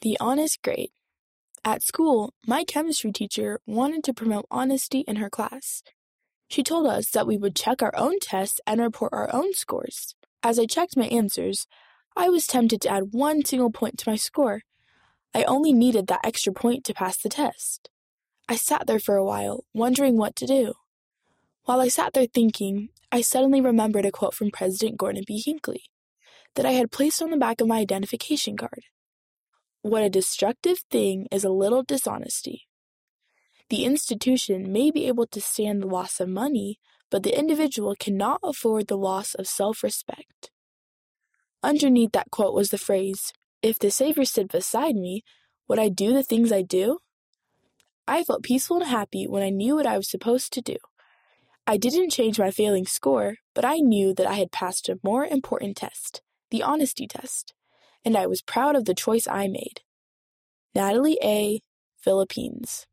The honest grade. At school, my chemistry teacher wanted to promote honesty in her class. She told us that we would check our own tests and report our own scores. As I checked my answers, I was tempted to add one single point to my score. I only needed that extra point to pass the test. I sat there for a while, wondering what to do. While I sat there thinking, I suddenly remembered a quote from President Gordon B. Hinckley that I had placed on the back of my identification card. What a destructive thing is a little dishonesty. The institution may be able to stand the loss of money, but the individual cannot afford the loss of self respect. Underneath that quote was the phrase, If the Savior stood beside me, would I do the things I do? I felt peaceful and happy when I knew what I was supposed to do. I didn't change my failing score, but I knew that I had passed a more important test, the honesty test, and I was proud of the choice I made. Natalie A., Philippines.